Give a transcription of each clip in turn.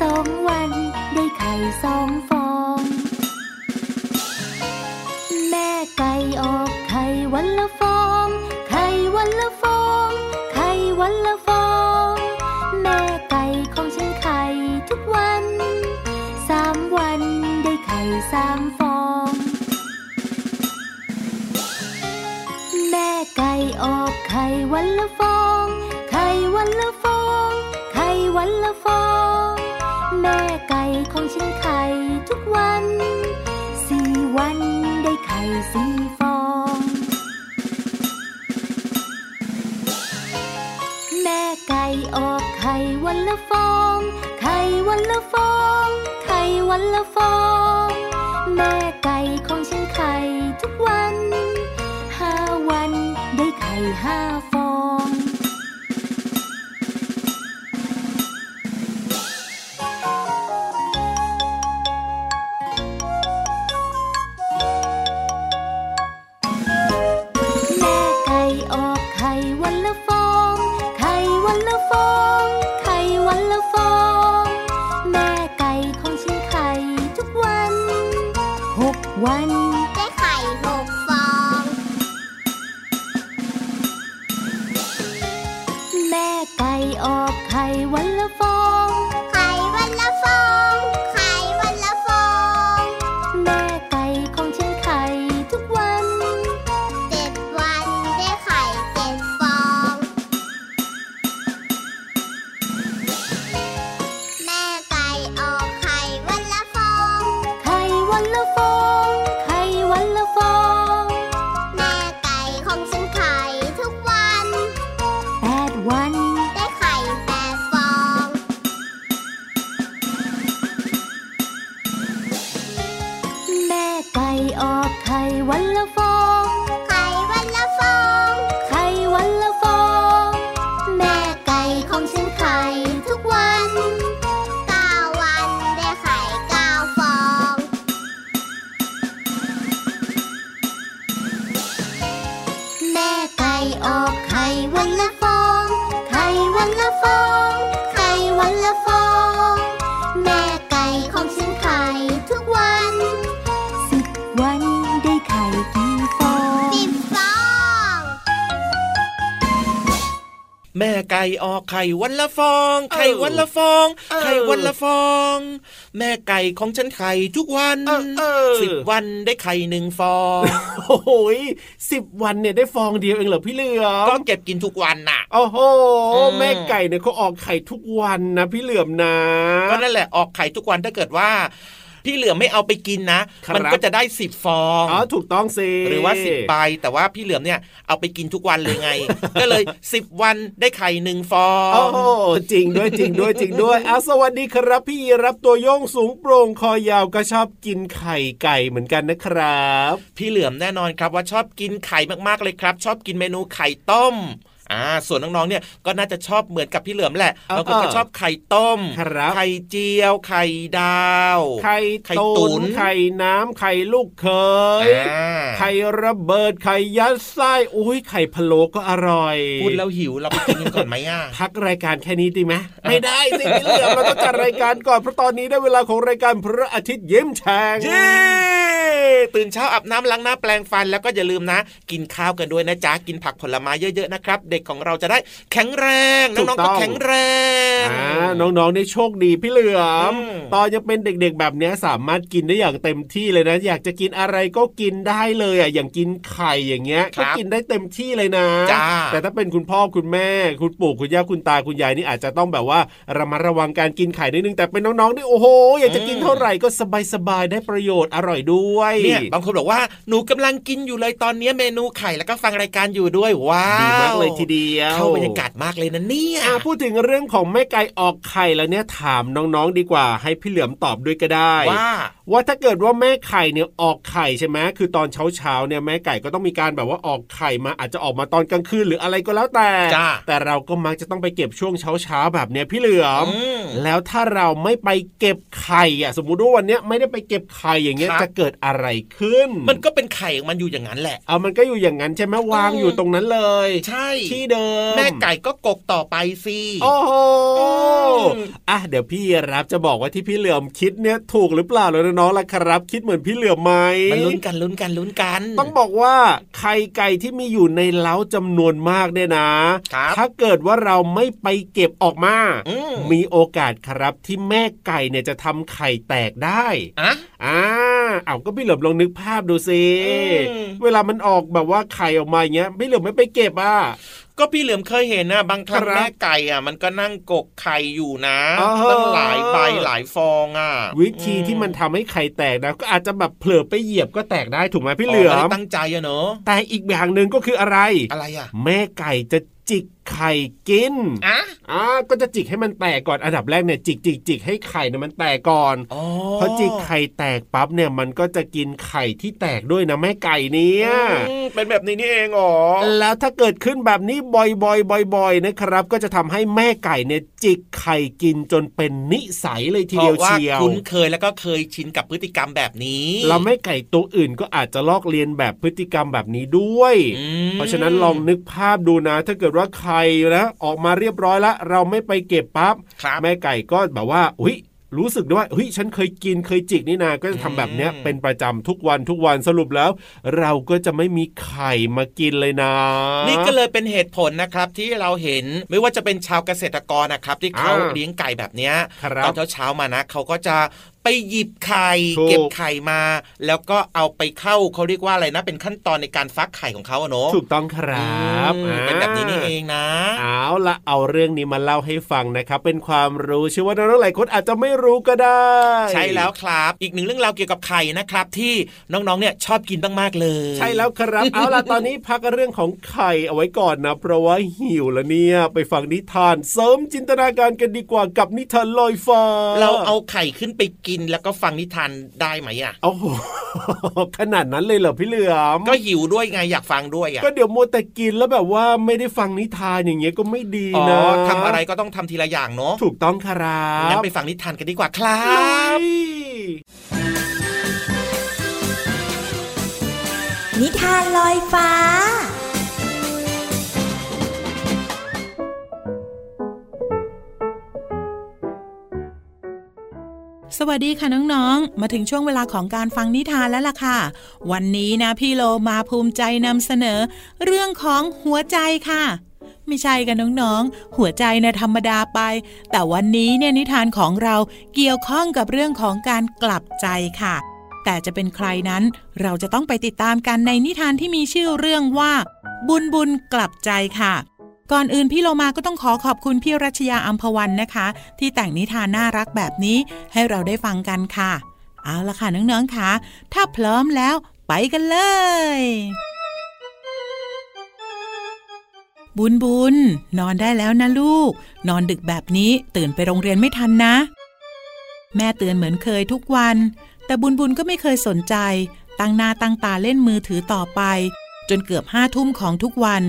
สองวันได้ไข่สองฟอง สีฟอง แม่ไก่ออกไข่วันละฟอง ไข่วันละฟอง ไข่วันละฟอง แม่ไก่ของฉันไข่ทุกวัน ห้าวันได้ไข่ห้าฟอง แม่ไก่ออกไข่วันละฟองเออไข่วันละฟองเออไข่วันละฟอง แม่ไก่ของฉันไข่ทุกวันเออเออสิบวันได้ไข่หนึ่งฟองโอ้โหสิบวันเนี่ยได้ฟองเดียวเองเหรอพี่เหลือก็มเก็บกินทุกวันน่ะโอ้โหอืมแม่ไก่เนี่ยเขาออกไข่ทุกวันนะพี่เหลือมนะก็นั่นแหละออกไข่ทุกวันถ้าเกิดว่า พี่เหลือมไม่เอาไปกินนะครับมันก็จะได้สิบฟองอ๋อถูกต้องสิหรือว่าสิบใบแต่ว่าพี่เหลือมเนี่ยเอาไปกินทุกวันเลยไง ก็เลยสิบวันได้ไข่หนึ่งฟองโอ้โหจริงด้วยจริงด้วยจริงด้วยอะสวัสดีครับพี่รับตัวโยงสูงโปร่งคอยาวก็ชอบกินไข่ไก่เหมือนกันนะครับ พี่เหลือมแน่นอนครับว่าชอบกินไข่มากๆเลยครับ ชอบกินเมนูไข่ต้ม อ่าส่วนน้องๆเนี่ยก็น่าจะชอบเหมือนกับพี่เหลือมแหละอ่าบางคนก็ชอบไข่ต้มครับไข่เจียว ไข่ดาว ไข่ไข่ตุตุ๋นนไข่น้ำไข่ลูกเคยอ่าไข่ระเบิดไข่ยัดไส้อุ้ยไข่พะโล้ก็อร่อยพูดแล้วหิวเราไปกินกันก่อนไหมอะพักรายการแค่นี้ดีไหมไม่ได้สิพี่เหลือมเราต้องจัดรายการก่อนเพราะตอนนี้ได้เวลาของรายการพระอาทิตย์ยิ้มแฉ่งเย้ตื่นเช้าอาบน้ำล้างหน้าแปลงฟันแล้วก็อย่าลืมนะ กินข้าวกันด้วยนะจ๊ะกินผักผลไม้เยอะๆนะครับเด็กๆของเราจะได้แข็งแรงถูน้อกงๆต้ก็องแข็งแรงอ่าน้องๆได้โชคดีพี่เหลือมอืมตอนยังเป็นเด็กๆแบบเนี้ยสามารถกินได้อย่างเต็มที่เลยนะ อยากจะกินอะไรก็กินได้เลยอะอย่างกินไข่อย่างเงี้ยครัก็บกินได้เต็มที่เลยนะจ้าแต่ถ้าเป็นคุณพ่อคุณแม่ คุณปู่คุณย่าคุณตาคุณยายนี่อาจจะต้องแบบว่าระมัดระวังการกินไข่นิดนึงแต่เป็นน้องๆนี่โอ้โหอยากจะกินเท่าไหร่ก็สบายๆได้ประโยชน์อร่อยด้วยเนี่ยบางคนบอกว่าหนูกำลังกินอยู่เลยตอนนี้เมนูไข่แล้วก็ฟังรายการอยู่ด้วยว้าวดีมากเลยทีเดียวเข้าบรรยากาศมากเลยนะเนี่ยอะพูดถึงเรื่องของแม่ไก่ออกไข่แล้วเนี่ยถามน้องๆดีกว่า ให้พี่เหลือมตอบด้วยก็ได้ว่าว่าถ้าเกิดว่าแม่ไข่เนี่ยออกไข่ใช่ไหมคือตอนเช้าเช้าๆเนี่ยแม่ไก่ก็ต้องมีการแบบว่าออกไข่มาอาจจะออกมาตอนกลางคืนหรืออะไรก็แล้วแต่จ้าแต่เราก็มักจะต้องไปเก็บช่วงเช้าเช้าๆแบบเนี้ยพี่เหลือมอืมแล้วถ้าเราไม่ไปเก็บไข่อะสมมุติว่าวันเนี้ยไม่ได้ไปเก็บไข่อย่างเงี้ยครับจะเกิดอะไรขึ้น มันก็เป็นไข่ของมันอยู่อย่างนั้นแหละเอามันก็อยู่อย่างนั้นใช่ไหมวางอยู่ตรงนั้นเลย ใช่ที่เดิม แม่ไก่ก็กกต่อไปสิโอ้โหอืมอะเดี๋ยวพี่รับจะบอกว่าที่พี่เหลือมคิดเนี่ยถูกหรือเปล่าเลยน้องๆล่ะครับ คิดเหมือนพี่เหลือมไหมมันลุ้นกันลุ้นกันลุ้นกัน ต้องบอกว่าไข่ไก่ที่มีอยู่ในเล้าจำนวนมากเนี่ยนะครับถ้าเกิดว่าเราไม่ไปเก็บออกมาอืมมีโอกาสครับที่แม่ไก่เนี่ยจะทำไข่แตกได้อะอ่าเอาก็พี่เหลือมลองนึกภาพดูสิอืมเวลามันออกแบบว่าไข่ออกมาอย่างเงี้ยพี่เหลือมไม่ไปเก็บอะ ก็พี่เหลือมเคยเห็นนะบางครั้งครับแม่ไก่อะ มันก็นั่งกกไข่อยู่นะอ๋อตั้งหลายใบหลายฟองอะ วิธีที่มันทำให้ไข่แตกนะก็อาจจะแบบเผลอไปเหยียบก็แตกได้ถูกไหมพี่เหลือไม่มได้ตั้งใจอะเนอะแต่อีกอย่างหนึ่งก็คืออะไรอะไรอะ แม่ไก่จะจิก ไข่กินอะอ่าก็จะจิกให้มันแตกก่อนอันดับแรกเนี่ยจิกจิกจิกให้ไข่เนี่ยมันแตกก่อนอ๋อพอจิกไข่แตกปั๊บเนี่ยมันก็จะกินไข่ที่แตกด้วยนะแม่ไก่เนี่ยอืมเป็นแบบนี้นี่เองเหรอแล้วถ้าเกิดขึ้นแบบนี้บ่อยๆบ่อยๆนะครับ ก็จะทำให้แม่ไก่เนี่ยจิกไข่กินจนเป็นนิสัยเลยทีเพเดียวราะว่าเชียวคุ้นเคยแล้วก็เคยชินกับพฤติกรรมแบบนี้เราแม่ไก่ตัวอื่นก็อาจจะลอกเลียนแบบพฤติกรรมแบบนี้ด้วยอืมเพราะฉะนั้นลองนึกภาพดูนะ ถ้าเกิดว่าไข่นะออกมาเรียบร้อยแล้ว เราไม่ไปเก็บปั๊บครับแม่ไก่ก็แบบว่าอุ้ยรู้สึกด้วยว่าเฮ้ยฉันเคยกินเคยจิกนี่นา ก็จะทำแบบเนี้ยอืมเป็นประจำทุกวันทุกวันสรุปแล้ว เราก็จะไม่มีไข่มากินเลยนะ นี่ก็เลยเป็นเหตุผลนะครับที่เราเห็นไม่ว่าจะเป็นชาวเกษตรกรนะครับ ที่เขาอ่าเลี้ยงไก่แบบเนี้ยครับตอนเช้าๆมานะเขาก็จะ ไปหยิบไข่ถูกเก็บไข่มา แล้วก็เอาไปเข้าเขาเรียกว่าอะไรนะ เป็นขั้นตอนในการฟักไข่ของเขาอะเนอะถูกต้องครับอืมเป็นแบบนี้นี่เองนะเอาละเอาเรื่องนี้มาเล่าให้ฟังนะครับ เป็นความรู้เชื่อว่าน้องๆหลายคนอาจจะไม่รู้ก็ได้ ใช่แล้วครับ อีกหนึ่งเรื่องราวเกี่ยวกับไข่นะครับ ที่น้องๆเนี่ยชอบกินมากๆเลย ใช่แล้วครับ เอาล่ะตอนนี้พักเรื่องของไข่เอาไว้ก่อนนะ เพราะว่าหิวแล้วเนี่ยไปฟังนิทานเสริมจินตนาการกันดีกว่ากับนิทานลอยฟ้า เราเอาไข่ขึ้นไปกินแล้วก็ฟังนิทานได้ไหมอะโอ้โหขนาดนั้นเลยเหรอพี่เหลือมก็หิวด้วยไงอยากฟังด้วยอะก็เดี๋ยวมัวแต่กินแล้วแบบว่าไม่ได้ฟังนิทานอย่างเงี้ยก็ไม่ดีอ๋อนะทำอะไรก็ต้องทำทีละอย่างเนาะถูกต้องครับงั้นไปฟังนิทานกันดีกว่าครับนิทานลอยฟ้า สวัสดีค่ะน้องๆ มาถึงช่วงเวลาของการฟังนิทานแล้วล่ะค่ะ วันนี้นะพี่โลมาภูมิใจนำเสนอ เรื่องของหัวใจค่ะ ไม่ใช่กันน้องๆ หัวใจนะธรรมดาไป แต่วันนี้เนี่ยนิทานของเราเกี่ยวข้องกับเรื่องของการกลับใจค่ะ แต่จะเป็นใครนั้นเราจะต้องไปติดตามกันในนิทานที่มีชื่อเรื่องว่า บุญบุญกลับใจค่ะ ก่อนอื่นพี่โลมาก็ต้องขอขอบคุณพี่รัชยาอัมพวันนะคะ ที่แต่งนิทานน่ารักแบบนี้ให้เราได้ฟังกันค่ะ เอาละค่ะน้องๆค่ะถ้าพร้อมแล้วไปกันเลย บุญบุญนอนได้แล้วนะลูก นอนดึกแบบนี้ตื่นไปโรงเรียนไม่ทันนะ แม่เตือนเหมือนเคยทุกวัน แต่บุญบุญก็ไม่เคยสนใจ ตั้งหน้าตั้งตาเล่นมือถือต่อไป จนเกือบห้าทุ่มของทุกวัน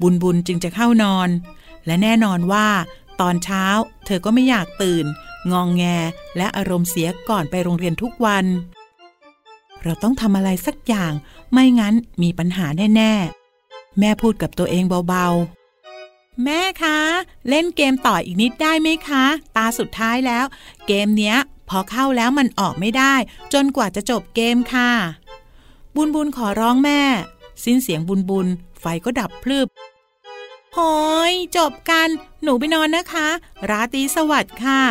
บุญบุญจึงจะเข้านอน และแน่นอนว่า ตอนเช้า เธอก็ไม่อยากตื่น งองแงและอารมณ์เสียก่อนไปโรงเรียนทุกวัน เราต้องทำอะไรสักอย่าง ไม่งั้นมีปัญหาแน่ ๆ แม่พูดกับตัวเองเบาๆ แม่คะ เล่นเกมต่ออีกนิดได้ไหมคะ ตาสุดท้ายแล้ว เกมเนี้ย พอเข้าแล้วมันออกไม่ได้ จนกว่าจะจบเกมค่ะ บุญบุญขอร้องแม่ สิ้นเสียงบุญบุญ ไฟก็ดับพลึบพโหยจบกัน หนูไปนอนนะคะ ราตรีสวัสดิ์ค่ะ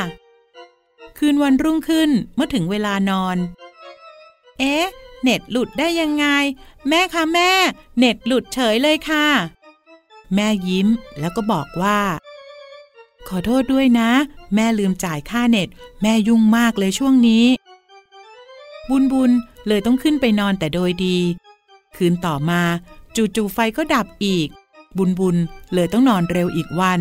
คืนวันรุ่งขึ้นเมื่อถึงเวลานอน เอ๊ะ เน็ตหลุดได้ยังไง แม่คะแม่ เน็ตหลุดเฉยเลยค่ะ แม่ยิ้มแล้วก็บอกว่า ขอโทษด้วยนะ แม่ลืมจ่ายค่าเน็ต แม่ยุ่งมากเลยช่วงนี้ บุญบุญเลยต้องขึ้นไปนอนแต่โดยดี คืนต่อมา จู่ๆไฟก็ดับอีก บุญบุญเลยต้องนอนเร็วอีกวัน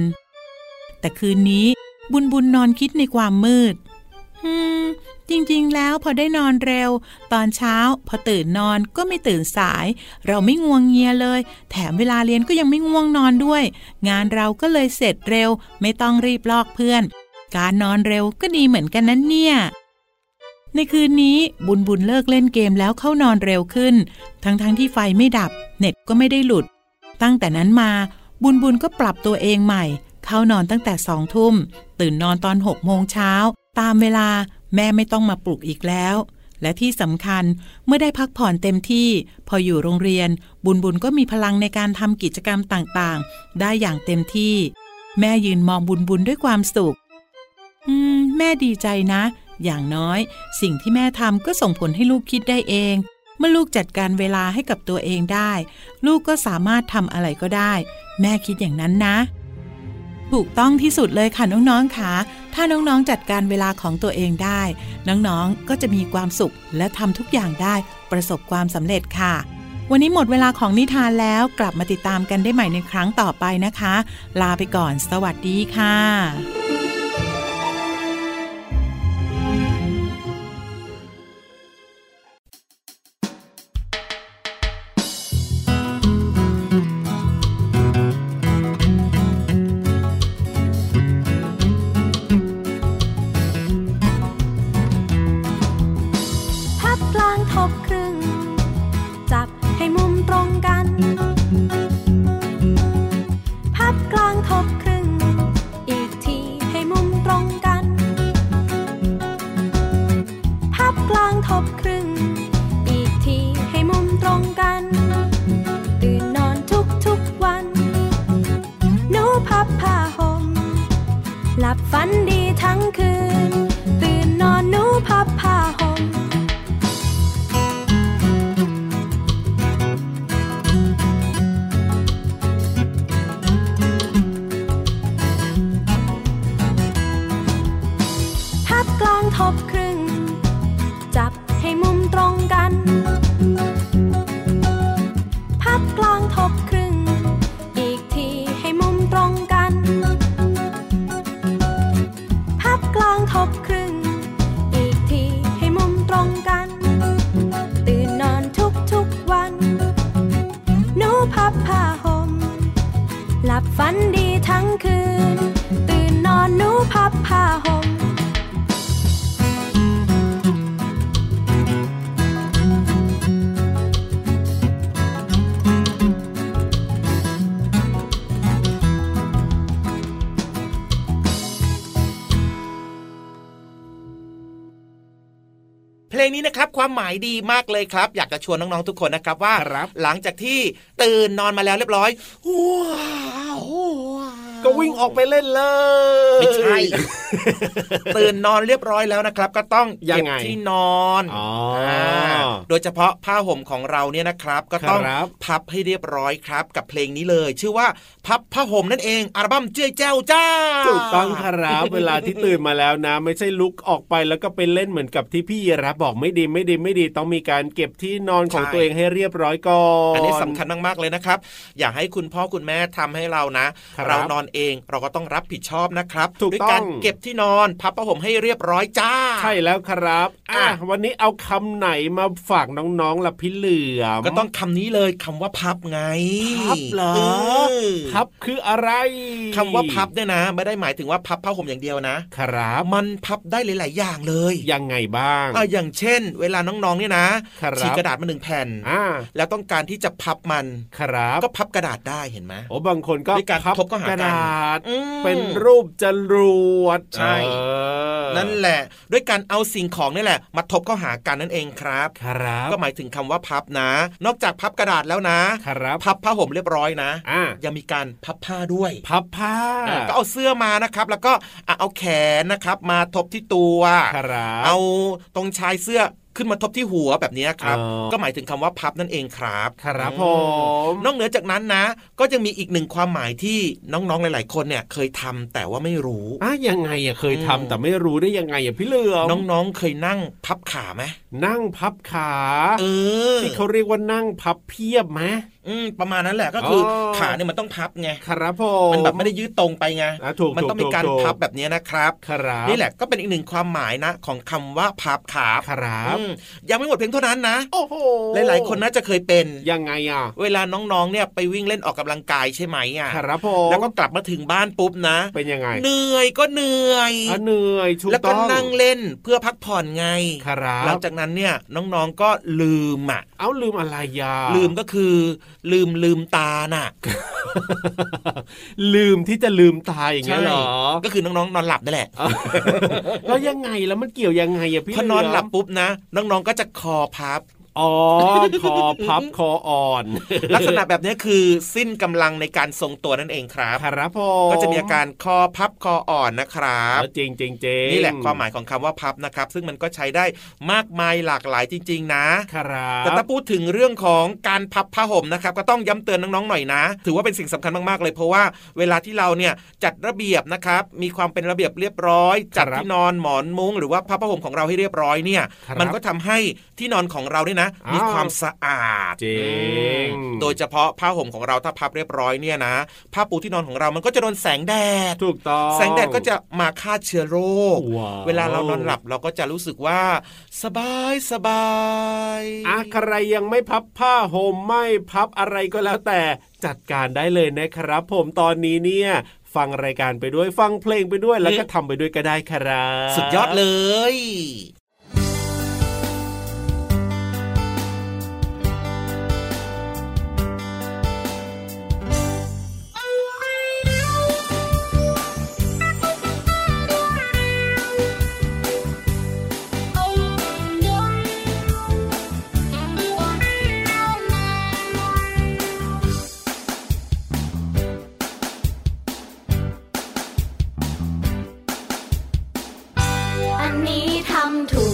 แต่คืนนี้บุญบุญนอนคิดในความมืดฮมจริงๆ แล้วพอได้นอนเร็ว ตอนเช้า พอตื่นนอนก็ไม่ตื่นสาย เราไม่ง่วงเงียเลย แถมเวลาเรียนก็ยังไม่ง่วงนอนด้วย งานเราก็เลยเสร็จเร็ว ไม่ต้องรีบลอกเพื่อน การนอนเร็วก็ดีเหมือนกันนั้นเนี่ย ในคืนนี้บุญบุญเลิกเล่นเกมแล้วเข้านอนเร็วขึ้น ทั้งๆทที่ไฟไม่ดับ เน็ตก็ไม่ได้หลุด ตั้งแต่นั้นมาบุญบุญก็ปรับตัวเองใหม่ เข้านอนตั้งแต่สองทุ่ม ตื่นนอนตอนหกโมงเช้า ตามเวลาแม่ไม่ต้องมาปลุกอีกแล้ว และที่สำคัญเมื่อได้พักผ่อนเต็มที่ พออยู่โรงเรียน บุญบุญก็มีพลังในการทำกิจกรรมต่างๆ ได้อย่างเต็มที่ แม่ยืนมองบุญบุญด้วยความสุข อืม แม่ดีใจนะ อย่างน้อย สิ่งที่แม่ทำก็ส่งผลให้ลูกคิดได้เอง เมื่อลูกจัดการเวลาให้กับตัวเองได้ ลูกก็สามารถทำอะไรก็ได้ แม่คิดอย่างนั้นนะ ถูกต้องที่สุดเลยค่ะน้องๆค่ะถ้าน้องๆจัดการเวลาของตัวเองได้ น้องๆก็จะมีความสุขและทำทุกอย่างได้ประสบความสำเร็จค่ะวันนี้หมดเวลาของนิทานแล้วกลับมาติดตามกันได้ใหม่ในครั้งต่อไปนะคะ ลาไปก่อน สวัสดีค่ะ ลางทบครึ่ง อีกทีให้มุมตรงกัน ตื่นนอนทุกทุกวัน หนูพับผ้าห่มหลับฝันดีทั้งคืน ฝันดีทั้งคืน ตื่นนอนหนูพับผ้าห่ม ลงนี้นะครับความหมายดีมากเลยครับ อยากจะชวนน้องๆทุกคนนะครับว่าครับหลังจากที่ตื่นนอนมาแล้วเรียบร้อยว้าว ก็วิ่งออกไปเล่นเลย ไม่ใช่ ตื่นนอนเรียบร้อยแล้วนะครับ ก็ต้องยัเก็บงไงที่นอนอ๋อโดยเฉพาะผ้าห่มของเราเนี่ยนะครับ ก็ต้องครับพับให้เรียบร้อยครับ กับเพลงนี้เลย ชื่อว่าพับผ้าห่มนั่นเองอัลบั้มเจ้ยเจ้าจ้าถูกต้องครับเวลาที่ตื่นมาแล้วนะ ไม่ใช่ลุกออกไปแล้วก็ไปเล่นเหมือนกับที่พี่รับบอกไม่ดีไม่ดีไม่ดีต้องมีการเก็บที่นอนของใช่ตัวเองให้เรียบร้อยก่อนอันนี้สำคัญมากๆเลยนะครับ อยากให้คุณพ่อคุณแม่ทำให้เรานะครับเรานอนเอง เราก็ต้องรับผิดชอบนะครับถูกด้วยต้องการเก็บที่นอนพับผ้าห่มให้เรียบร้อยจ้า ใช่แล้วครับอะอะวันนี้เอาคำไหนมาฝากน้องๆล่ะพี่เหลือมก็ต้องคำนี้เลยคำว่าพับไงพับเหรออพับคืออะไรคำว่าพับเนี่ยนะ ไม่ได้หมายถึงว่าพับผ้าห่มอย่างเดียวนะ ครับ มันพับได้หลาย ๆ อย่างเลยยังไงบ้างอะอย่างเช่น เวลาน้องๆเนี่ยนะครับฉีกกระดาษมาหนึ่งแผ่นอ่าแล้วต้องการที่จะพับมันครับก็พับกระดาษได้เห็นไหมโอ้บางคนก็ด้วยการพับทบเข้าหากกันระดาษอืมเป็นรูปจรวดใช่เออนั่นแหละ ด้วยการเอาสิ่งของนี่แหละ มาทบเข้าหากันนั่นเองครับ ครับ ก็หมายถึงคำว่าพับนะ นอกจากพับกระดาษแล้วนะครับพับผ้าห่มเรียบร้อยนะอ่ายังมีการพับผ้าด้วย พับผ้าอะก็เอาเสื้อมานะครับ แล้วก็อะเอาแขนนะครับ มาทบที่ตัวครับเอาตรงชายเสื้อ ขึ้นมาทบที่หัวแบบนี้ครับอ๋อก็หมายถึงคำว่าพับนั่นเองครับ ครับอืผมนอกเหนือจากนั้นนะ ก็ยังมีอีกหนึ่งความหมายที่น้องๆหลายๆ คนเนี่ยเคยทำแต่ว่าไม่รู้อะยังไงอะเคยทำอืมแต่ไม่รู้ได้ยังไงอะพี่เหลือมน้องๆเคยนั่งพับขาไหมนั่งพับขา เออที่เขาเรียกว่านั่งพับเพียบไหม อืมประมาณนั้นแหละก็คือออขาเนี่ยมันต้องพับไงครับผมมันแบบไม่ได้ยืดตรงไปไงอะถูกมันต้องมีการถูกถูกพับแบบนี้นะครับครับนี่แหละก็เป็นอีกหนึ่งความหมายนะ ของคำว่าพับขาครับอืมยังไม่หมดเพียงเท่านั้นนะโอ้โหหลายๆ คนน่าจะเคยเป็นยังไงอะ เวลาน้องๆเนี่ยไปวิ่งเล่นออกกำลังกายใช่ไหมอะครับผมแล้วก็กลับมาถึงบ้านปุ๊บนะเป็นยังไง เหนื่อยก็เหนื่อยอะเหนื่อยถูกแล้วก็ต้องนั่งเล่นเพื่อพักผ่อนไงครับหลังจากนั้นเนี่ยน้องๆก็ลืมอะ เอาลืมอะไรยาลืมก็คือ ลืมลืมตาน่ะ ลืมที่จะลืมตาอย่างเงี้ยเหรอ ก็คือน้องๆ นอนหลับนั่นแหละ แล้วยังไงแล้วมันเกี่ยวยังไงอะพี่พอนอนหลับเปุ๊บนะ น้องๆก็จะคอพับ อ๋อคอพับคออ่อน ลักษณะแบบนี้คือสิ้นกำลังในการทรงตัวนั่นเองครับครับผมก็จะมีอาการคอพับคออ่อนนะครับเออจริงจริงจริงนี่แหละความหมายของคำว่าพับนะครับ ซึ่งมันก็ใช้ได้มากมายหลากหลายจริง ๆ นะครับแต่ถ้าพูดถึงเรื่องของการพับผ้าห่มนะครับ ก็ต้องย้ำเตือนน้องๆหน่อยนะ ถือว่าเป็นสิ่งสำคัญมากๆเลยเพราะว่าเวลาที่เราเนี่ยจัดระเบียบนะครับ มีความเป็นระเบียบเรียบร้อย จัดที่นอนหมอนมุ้งหรือว่าผ้าผ้าห่มของเราให้เรียบร้อยเนี่ยครับมันก็ทำให้ที่นอนของเราเนี่ยนะอ้าวมีความสะอาดจริงอืมโดยเฉพาะผ้าห่มของเราถ้าพับเรียบร้อยเนี่ยนะผ้าปูที่นอนของเรามันก็จะโดนแสงแดดถูกต้องแสงแดดก็จะมาฆ่าเชื้อโรคว้าวเวลาเรานอนหลับเราก็จะรู้สึกว่า สบายสบายอะใครยังไม่พับผ้าห่มไม่พับอะไรก็แล้วแต่จัดการได้เลยนะครับ ผมตอนนี้เนี่ยฟังรายการไปด้วยฟังเพลงไปด้วยแล้วก็ทำไปด้วยก็ได้ครับ สุดยอดเลย ท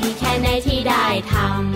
ที่แค่ไหนที่ได้ทำ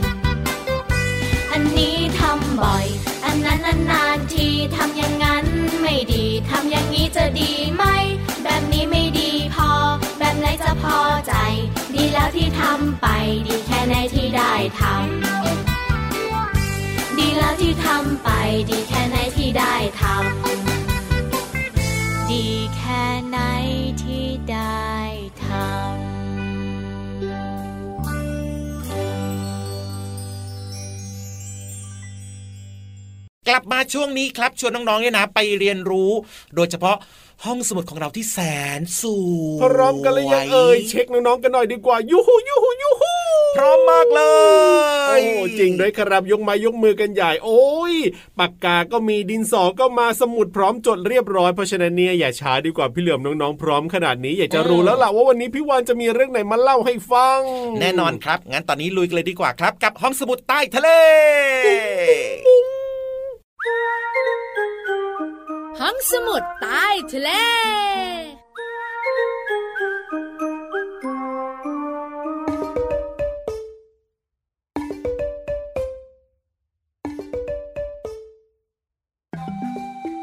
ำบ่อย อันนั้นนานๆทีทำอย่างนั้นไม่ดีทำอย่างนี้จะดีไหม แบบนี้ไม่ดีพอ แบบไหนจะพอใจ ดีแล้วที่ทำไป ดีแค่ไหนที่ได้ทำดีแล้วที่ทำไป ดีแค่ไหนที่ได้ทำ กลับมาช่วงนี้ครับชวนน้องๆเนี่ยนะไปเรียนรู้ โดยเฉพาะห้องสมุดของเราที่แสนสวยพร้อมกันเลยยังเอ่ยเช็คน้องๆกันหน่อยดีกว่ายูฮูยูฮูยูฮูพร้อมมากเลย โอ้จริงด้วยครับยกไม้ยกมือกันใหญ่ โอ้ยปากกาก็มีดินสอก็มาสมุดพร้อมจดเรียบร้อยเพราะฉะนั้นเนี่ยอย่าช้าดีกว่าพี่เหลือมน้องๆพร้อมขนาดนี้อยากจะรู้แล้วล่ะว่าวันนี้พี่วานจะมีเรื่องไหนมาเล่าให้ฟัง แน่นอนครับงั้นตอนนี้ลุยกันเลยดีกว่าครับ กับห้องสมุดใต้ทะเล ห้องสมุดใต้ทะเล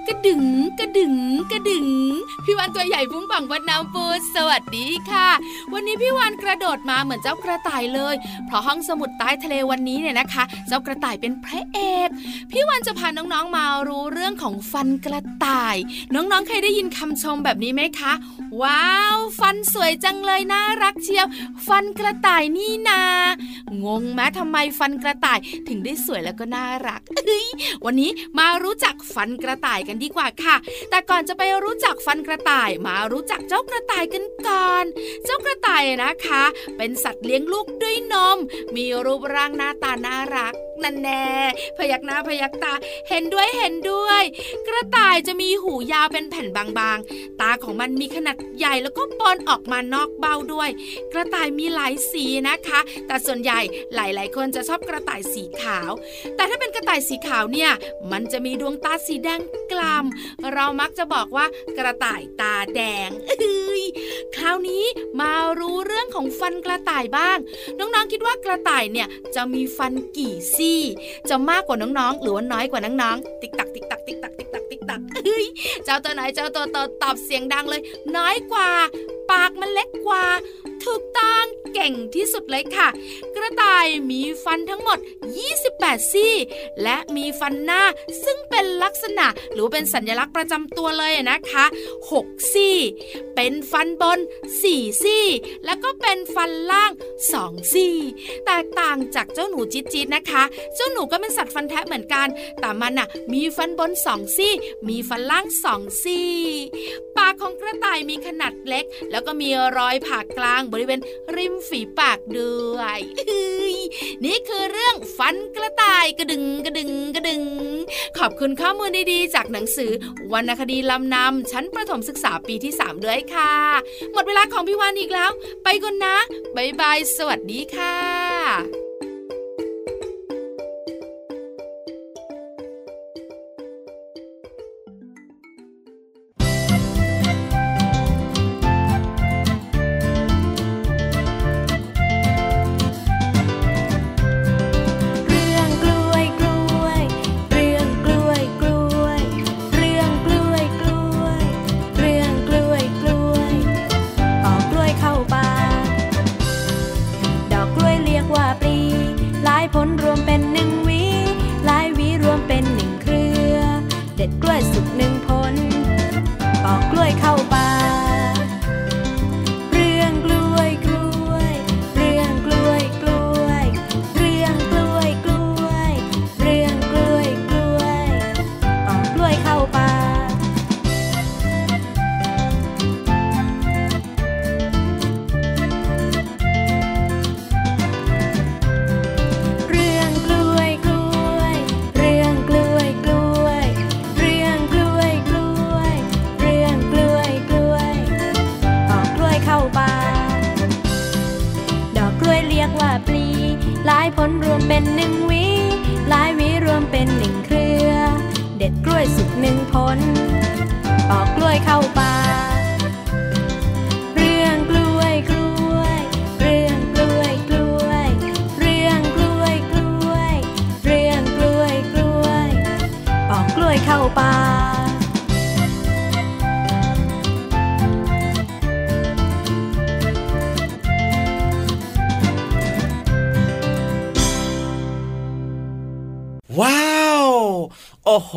กระดึงกระดึงกระดึงพี่วันตัวใหญ่พุงปังวันน้ำปูสวัสดีค่ะ วันนี้พี่วันกระโดดมาเหมือนเจ้ากระต่ายเลย เพราะห้องสมุดใต้ทะเลวันนี้เนี่ยนะคะ เจ้ากระต่ายเป็นพระเอกพี่วันจะพาน้องๆมารู้เรื่องของฟันกระต่าย น้องๆเคยได้ยินคำชมแบบนี้ไหมคะ ว้าว ฟันสวยจังเลยน่ารักเชียว ฟันกระต่ายนี่นางงไหมทำไมฟันกระต่ายถึงได้สวยแล้วก็น่ารักวันนี้มารู้จักฟันกระต่ายกันดีกว่าค่ะ แต่ก่อนจะไปรู้จักฟันกระต่ายมารู้จักเจ้ากระต่ายกันก่อน เจ้ากระต่ายนะคะ เป็นสัตว์เลี้ยงลูกด้วยนม มีรูปร่างหน้าตาน่ารักนั่นแน่พยักหน้าพยักตาเห็นด้วยเห็นด้วย กระต่ายจะมีหูยาวเป็นแผ่นบางๆ ตาของมันมีขนาดใหญ่แล้วก็ปอนออกมานอกเบ้าด้วย กระต่ายมีหลายสีนะคะ แต่ส่วนใหญ่หลายๆ คนจะชอบกระต่ายสีขาว แต่ถ้าเป็นกระต่ายสีขาวเนี่ย มันจะมีดวงตาสีแดงกล่ำเรามักจะบอกว่ากระต่ายตาแดงเอ้ยคราวนี้มารู้เรื่องของฟันกระต่ายบ้าง น้องๆคิดว่ากระต่ายเนี่ยจะมีฟันกี่ซี่ จะมากกว่าน้องๆ หรือว่าน้อยกว่าน้องๆติ๊กตักติ๊กตักติ๊กตักติ๊กตักติ๊กตักเฮ้ยเจ้าตัวไหนเจ้าตัวโตตอบเสียงดังเลย น้อยกว่า ปากมันเล็กกว่า ถูกต้องเก่งที่สุดเลยค่ะ กระต่ายมีฟันทั้งหมด 28 ซี่ และมีฟันหน้าซึ่งเป็นลักษณะหรือเป็นสัญลักษณ์ประจำตัวเลยนะคะ 6 ซี่ เป็นฟันบน 4 ซี่ แล้วก็เป็นฟันล่าง 2 ซี่ แตกต่างจากเจ้าหนูจิจินะคะ เจ้าหนูก็เป็นสัตว์ฟันแทะเหมือนกัน แต่มันน่ะมีฟันบน 2 ซี่ มีฟันล่าง 2 ซี่ ปากของกระต่ายมีขนาดเล็ก แล้วก็มีรอยผ่ากลางบริเวณริมฝีปากด้วยนี่คือเรื่องฟันกระต่ายกระดึงกระดึงกระดึง ขอบคุณข้อมูลดีๆ จากหนังสือวรรณคดีลำนำชั้นประถมศึกษาปีที่ 3 ด้วยค่ะ หมดเวลาของพี่วานอีกแล้ว ไปก่อนนะ บ๊ายบาย สวัสดีค่ะ วยสุกหนึ่งผลปอกกล้วยเข้าป่าเรื่องกล้วยกล้วย เรื่องกล้วยกล้วย เรื่องกล้วยกล้วย เรื่องกล้วยกล้วย ปอกกล้วยเข้าป่า โอ้โห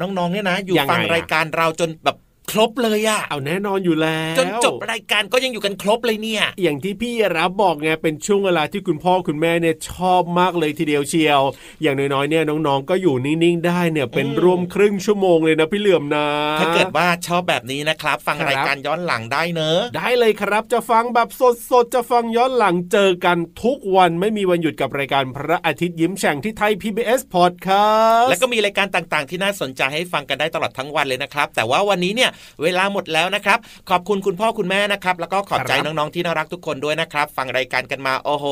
น้องๆเนี่ยนะ อยู่ยังไงฟังอะรายการเราจนแบบ ครบเลยอะเอาแน่นอนอยู่แล้วจนจบรายการก็ยังอยู่กันครบเลยเนี่ย อย่างที่พี่รับบอกไงเป็นช่วงเวลาที่คุณพ่อคุณแม่เนี่ยชอบมากเลยทีเดียวเชียว อย่างน้อยๆเนี่ยน้องๆ ก็อยู่นิ่งๆได้เนี่ยเป็นอืมร่วมครึ่งชั่วโมงเลยนะพี่เหลื่อมนะถ้าเกิดว่าชอบแบบนี้นะครับ ฟังครับรายการย้อนหลังได้เนอะได้เลยครับจะฟังแบบสดๆจะฟังย้อนหลังเจอกันทุกวันไม่มีวันหยุดกับรายการพระอาทิตย์ยิ้มแฉ่งที่ไทย PBS Podcast แล้วก็มีรายการต่างๆ ที่น่าสนใจให้ฟังกันได้ตลอดทั้งวันเลยนะครับ แต่ว่าวันนี้เนี่ยเวลาหมดแล้วนะครับ ขอบคุณคุณพ่อคุณแม่นะครับ แล้วก็ขอบใจครับน้องๆที่น่ารักทุกคนด้วยนะครับ ฟังรายการกันมาโอ้โห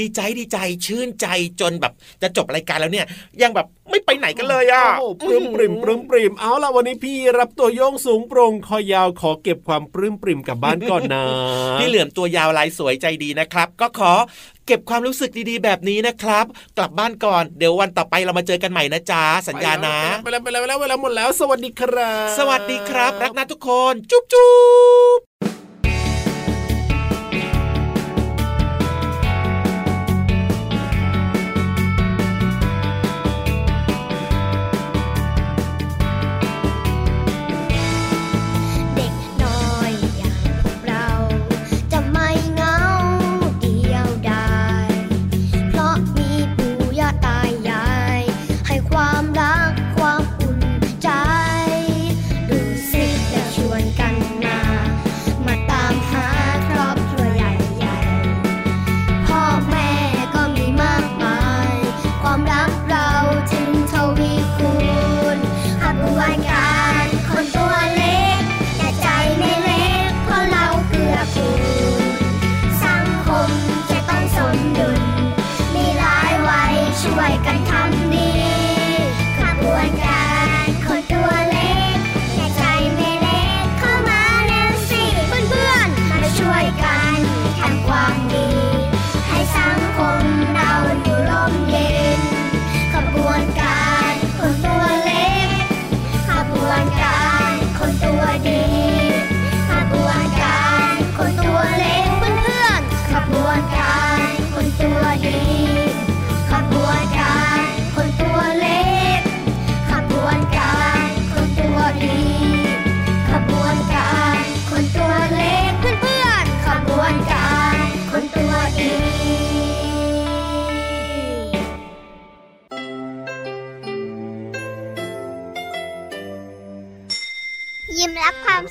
ดีใจดีใจชื่นใจจนแบบจะจบรายการแล้วเนี่ยยังแบบไม่ไปไหนกันเลยอะโอ้โหปลื้มปริ่มปลื้มปริ่มเอาล่ะวันนี้พี่รับตัวโยงสูงโปร่งคอยาวขอเก็บความปลื้มปริ่มกลับบ้านก่อนนะพี่เหลือมตัวยาวลายสวยใจดีนะครับ ก็ขอเก็บความรู้สึกดีๆ แบบนี้นะครับ กลับบ้านก่อนเดี๋ยววันต่อไปเรามาเจอกันใหม่นะจ๊ะสัญญานะไปแล้วไปแล้วไปแล้วไปแล้วหมดแล้ว สวัสดีครับ สวัสดีครับ รักนะทุกคน จุ๊บจุ๊บ